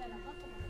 Gracias.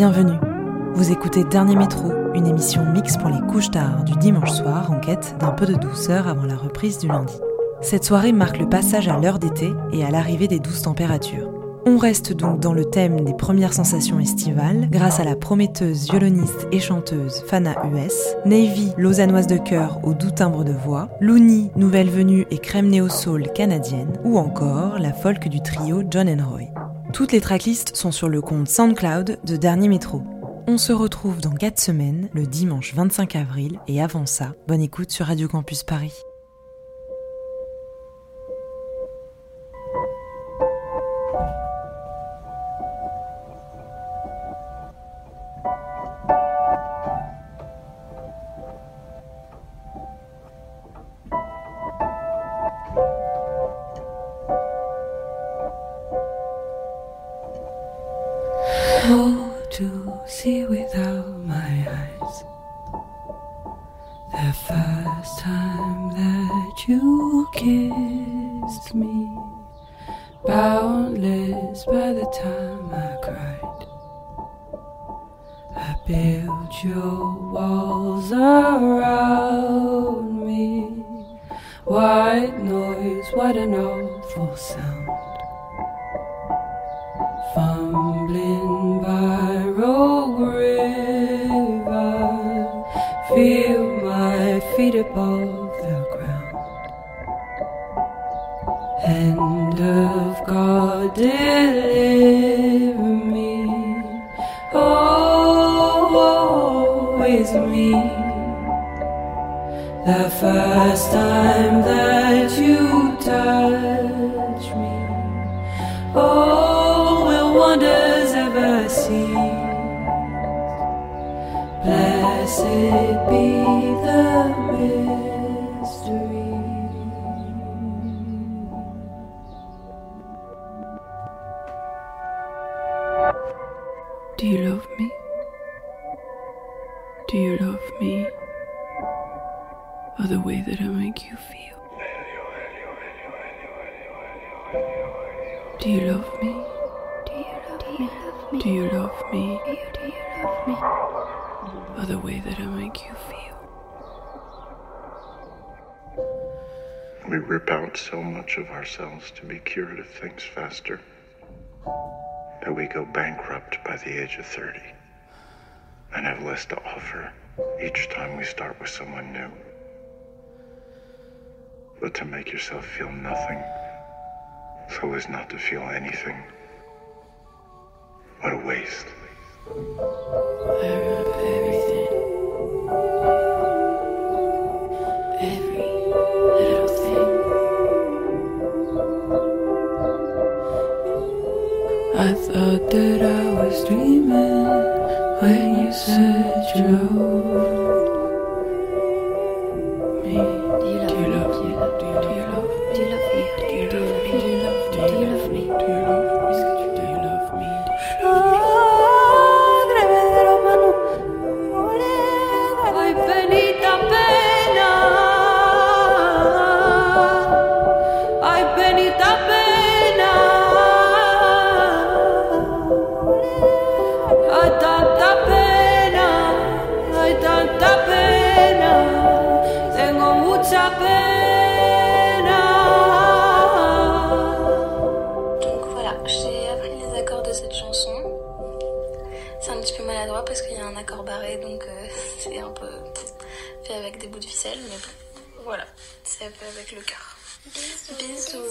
Bienvenue. Vous écoutez Dernier Métro, une émission mixte pour les couches tard du dimanche soir en quête d'un peu de douceur avant la reprise du lundi. Cette soirée marque le passage à l'heure d'été et à l'arrivée des douces températures. On reste donc dans le thème des premières sensations estivales grâce à la prometteuse violoniste et chanteuse Fana US, Navy, lausannoise de cœur au doux timbre de voix, Looney, nouvelle venue et crème néo-soul canadienne, ou encore la folk du trio John and Roy. Toutes les tracklists sont sur le compte SoundCloud de Dernier Métro. On se retrouve dans 4 semaines, le dimanche 25 avril, et avant ça, bonne écoute sur Radio Campus Paris. Ourselves to be cured of things faster, that we go bankrupt by the age of 30 and have less to offer each time we start with someone new. But to make yourself feel nothing so as not to feel anything. What a waste. I thought that I was dreaming when you said you vaisselle, mais bon, voilà, ça va avec le cœur. Bisous. Bisous.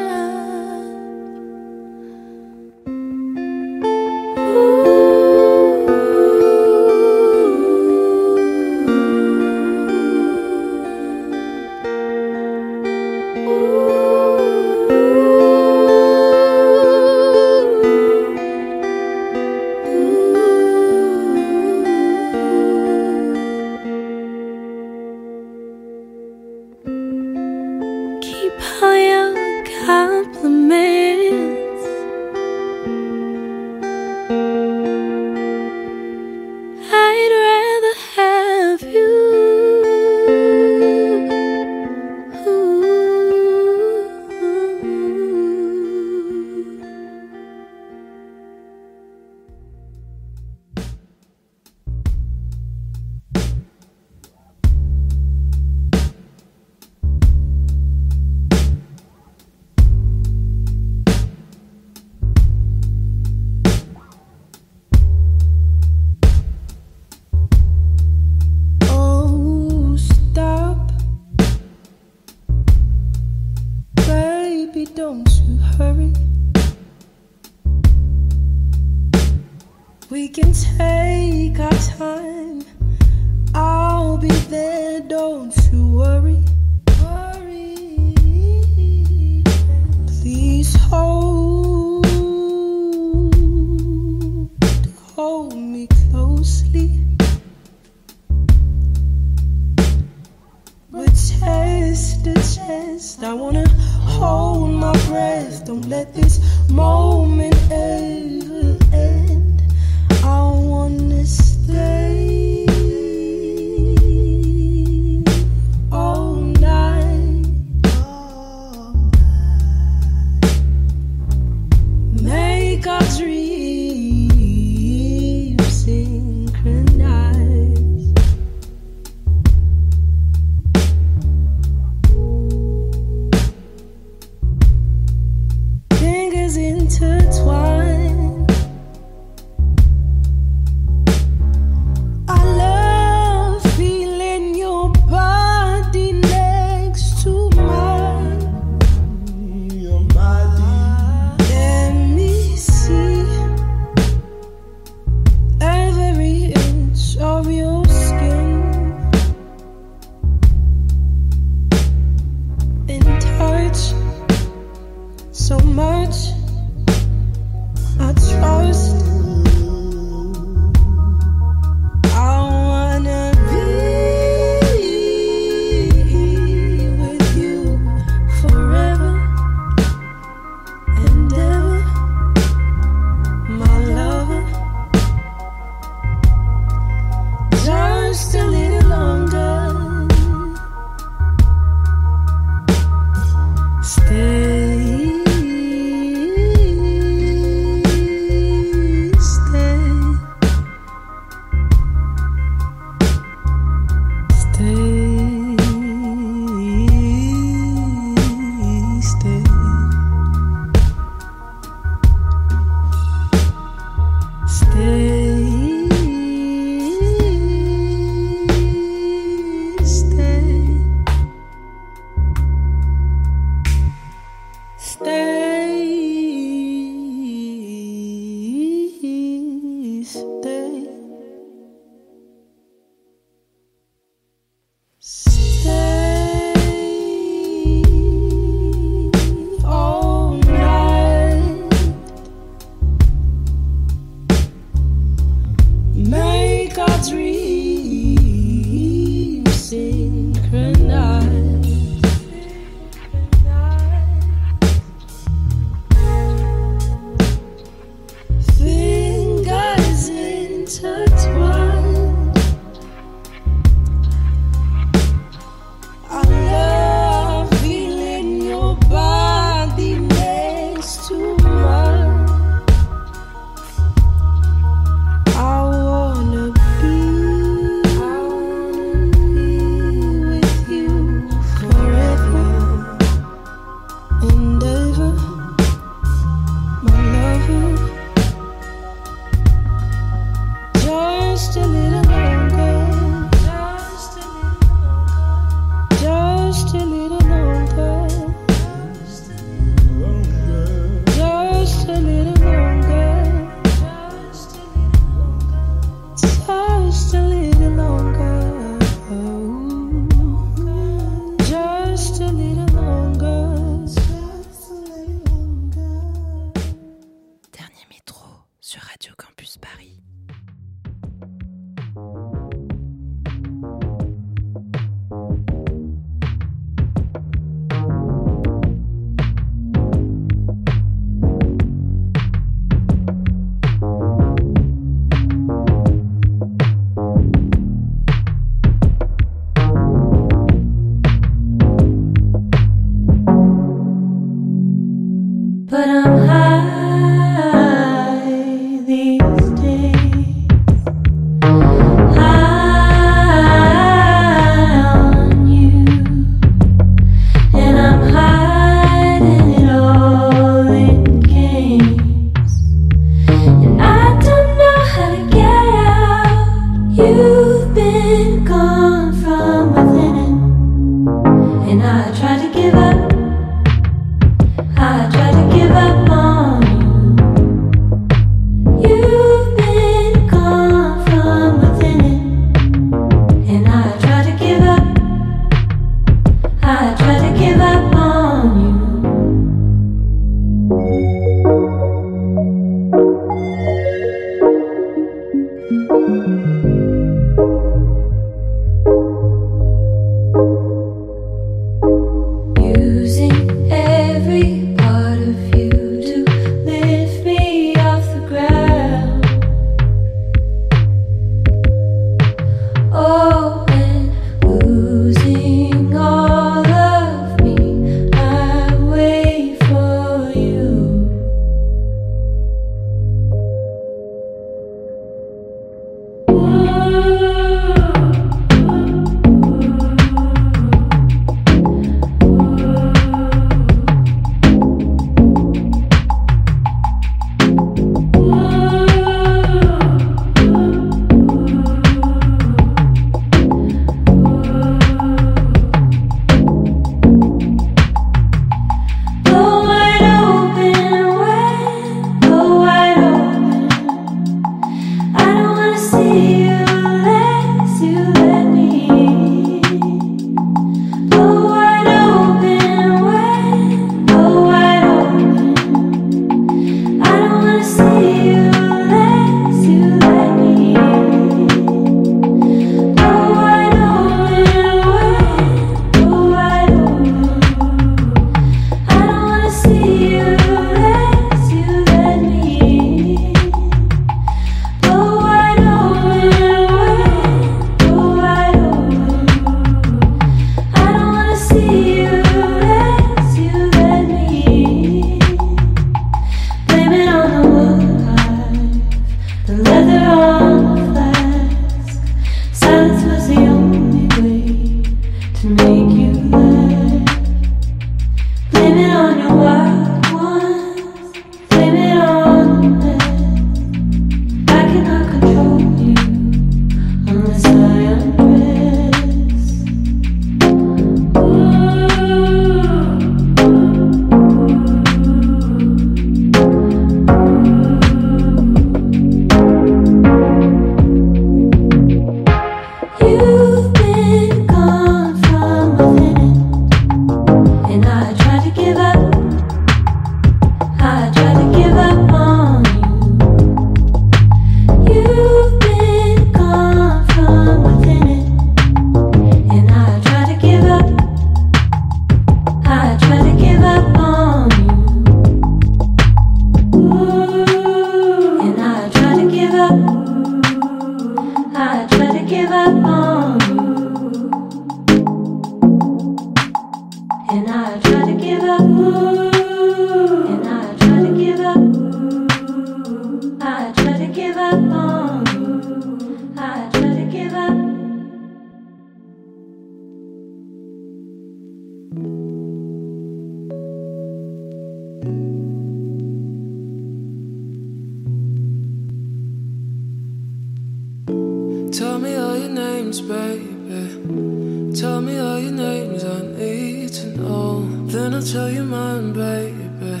Tell you mine, baby.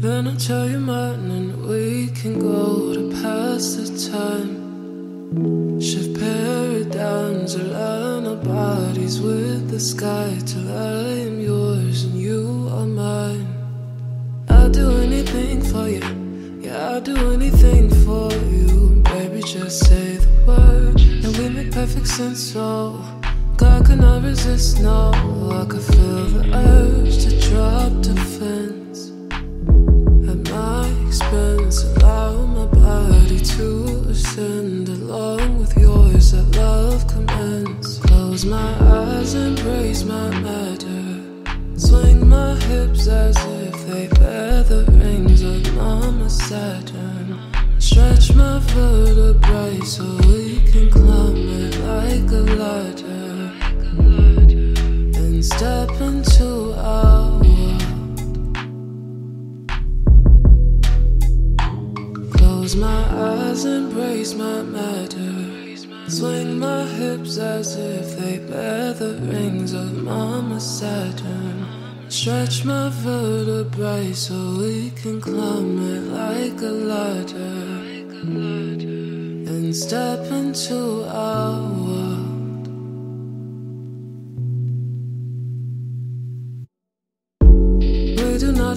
Then I'll tell you mine, and we can go to pass the time. Shift paradigms, align our bodies with the sky till I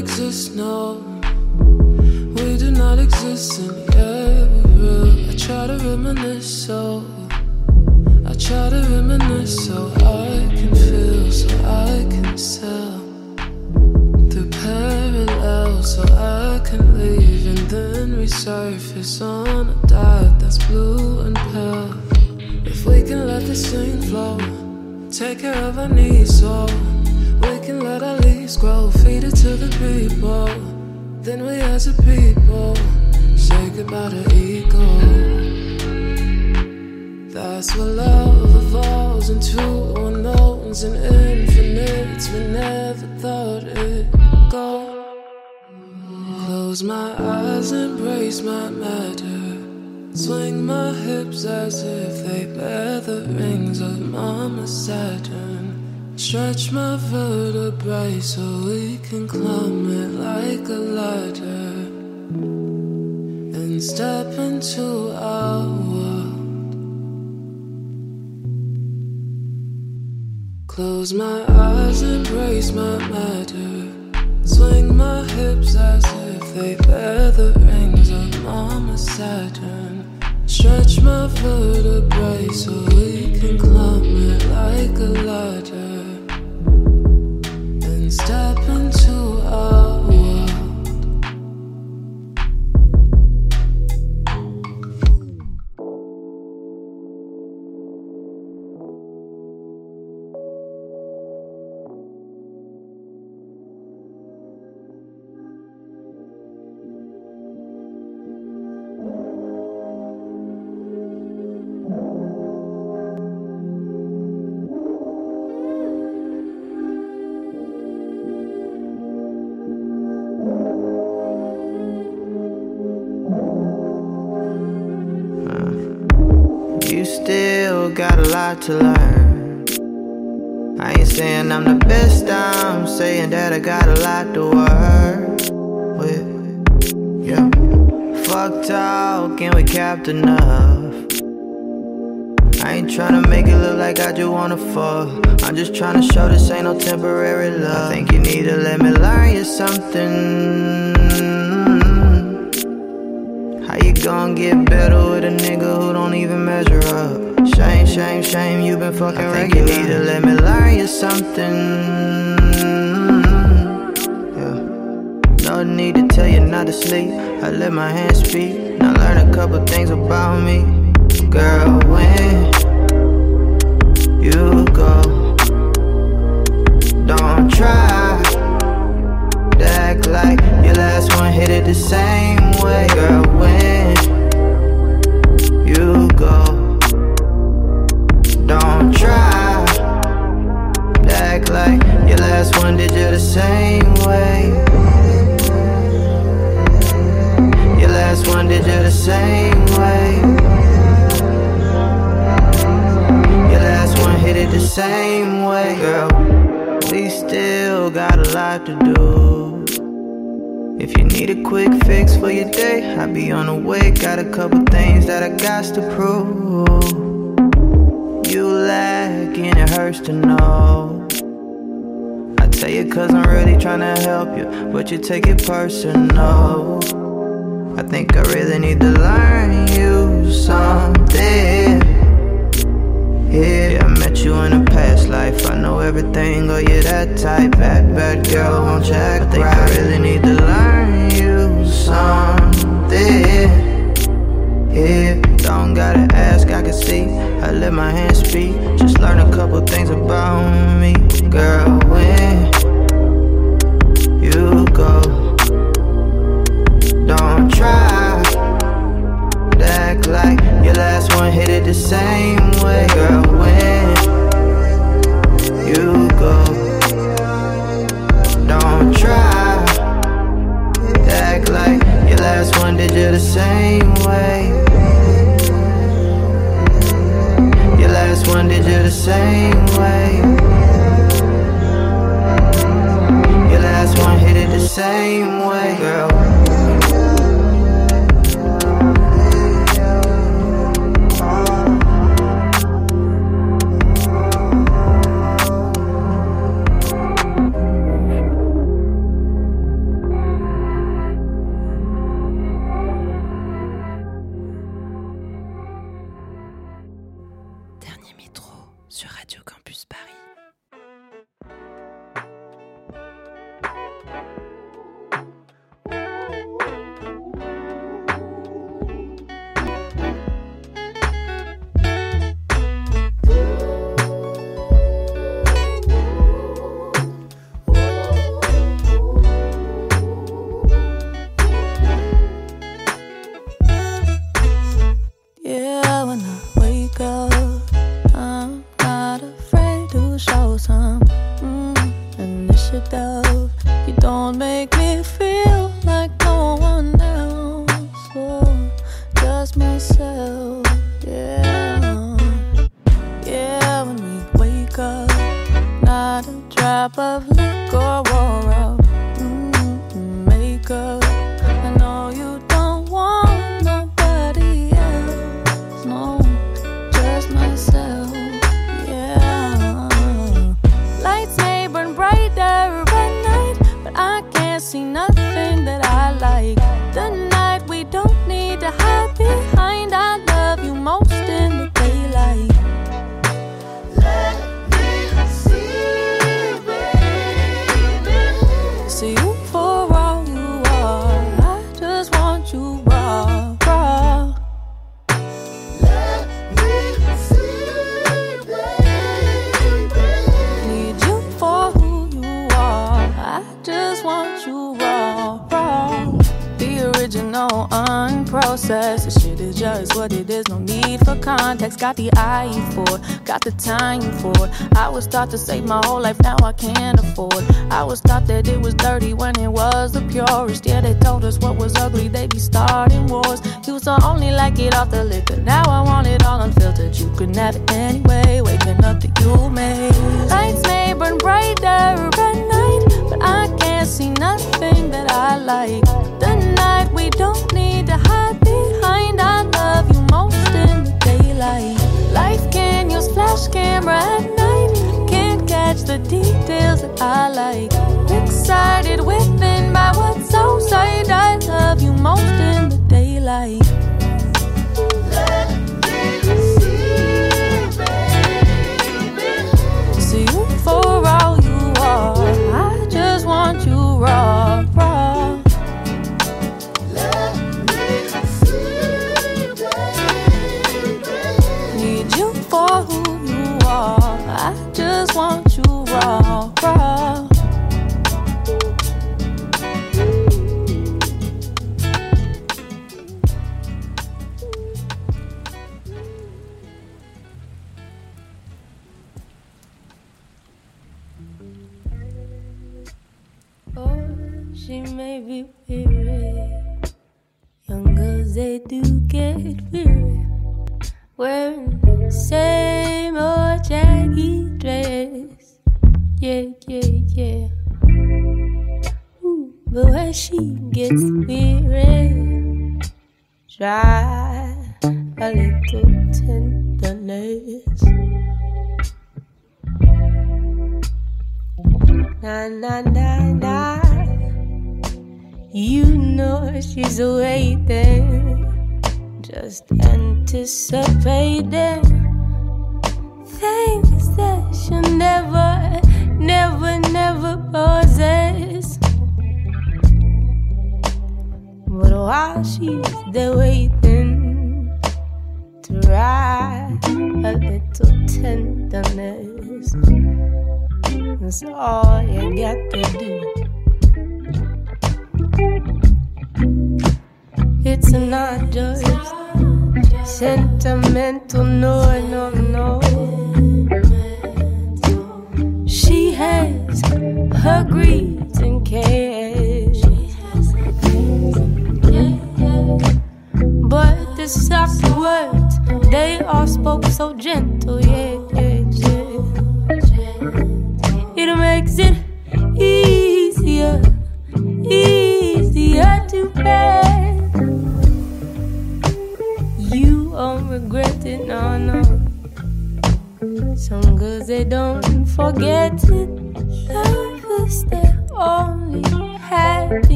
exist, no. We do not exist in real. I try to reminisce so I try to reminisce so I can feel, so I can sell through parallels, so I can leave and then resurface on a dot that's blue and pale. If we can let this thing flow, take care of our needs, so we can let our leaves grow, feed it to the people. Then we as a people say goodbye to ego. That's what love evolves into unknowns and infinites. We never thought it'd go. Close my eyes, embrace my matter. Swing my hips as if they bear the rings of Mama Saturn. Stretch my vertebrae so we can climb it like a ladder. And step into our world. Close my eyes, embrace my matter. Swing my hips as if they bear the rings of Mama Saturn. Stretch my vertebrae so we can climb it like a ladder. To learn. I ain't saying I'm the best, I'm saying that I got a lot to work with. Yeah. Fuck talking, we capped enough. I ain't tryna make it look like I just wanna fuck. I'm just tryna show this ain't no temporary love. I think you need to let me learn you something. How you gon' get better with a nigga who don't even measure up? shame, shame, you've been fucking regular. I think regular. you need to let me learn you something. No need to tell you not to sleep. I let my hands speak. Now learn a couple things about me. Girl, when you go, don't try to act like your last one hit it the same way. Girl, when you go. The same way. Your last one did you the same way. Your last one hit it the same way, girl. We still got a lot to do. If you need a quick fix for your day, I'll be on the way. Got a couple things that I got to prove. You lack and it hurts to know. Say it cause I'm really trying to help you, but you take it personal. I think I really need to learn you something. Yeah, I met you in a past life. I know everything. Oh, you're that type. Bad, bad girl, won't you act I think right. I really need to learn you something. Yeah, don't gotta ask, I can see. I let my hands speak. Just learn a couple things about me, girl. When you go. Don't try to act like your last one hit it the same way, girl. When you go, don't try to act like your last one did you the same way. Did you the same way. Your last one hit it the same way, girl. To save my whole life, now I can't afford. I was taught that it was dirty when it was the purest. Yeah, they told us what was ugly, they be starting wars. Used to only like it off the liquor, now I want it all unfiltered. You can have it anyway, waking up to you, made. I like. Excited within by what's outside. I love you most in the daylight. here. sheets, they're waiting to ride a little tenderness. That's all.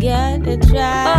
gotta try.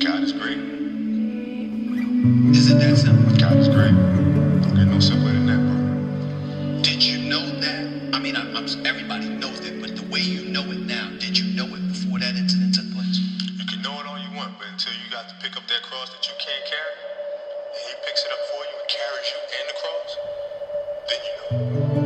God is great. Is it that simple? God is great. Don't get no simpler than that, bro. Did you know that? I mean, I'm, everybody knows it, but the way you know it now, did you know it before that incident took place? You can know it all you want, but until you got to pick up that cross that you can't carry, and he picks it up for you and carries you and the cross, then you know.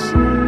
From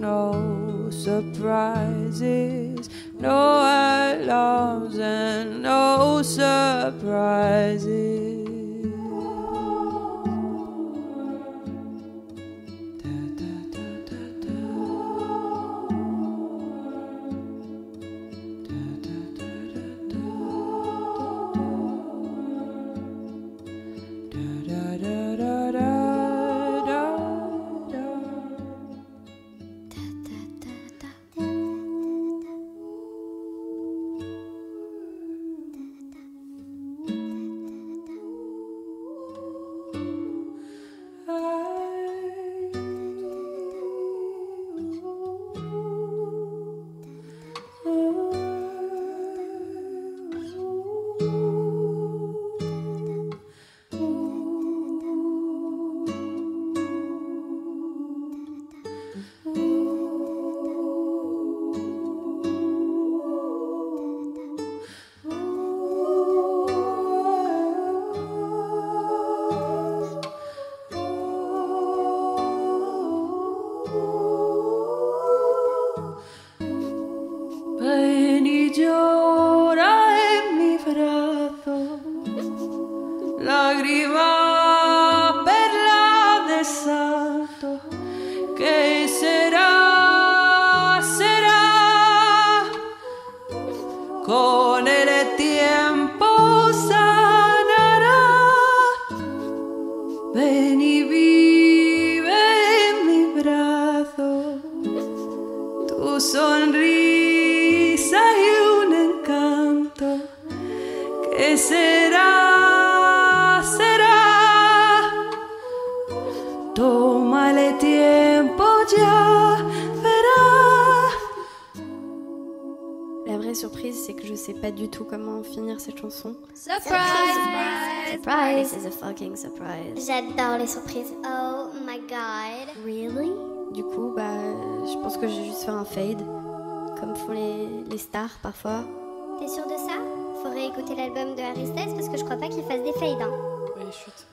no surprises, no alarms and no surprises. Sonrisa y un encanto que será, será? Tómale tiempo ya, verá. La vraie surprise, c'est que je sais pas du tout comment finir cette chanson. Surprise! Surprise! This is a fucking surprise. J'adore les surprises. Oh my god. Really? Du coup, bah, je pense que je vais juste faire un fade, les, stars parfois. T'es sûr de ça? Faudrait écouter l'album de Harry Styles parce que je crois pas qu'il fasse des fades. Hein. Ouais, chut.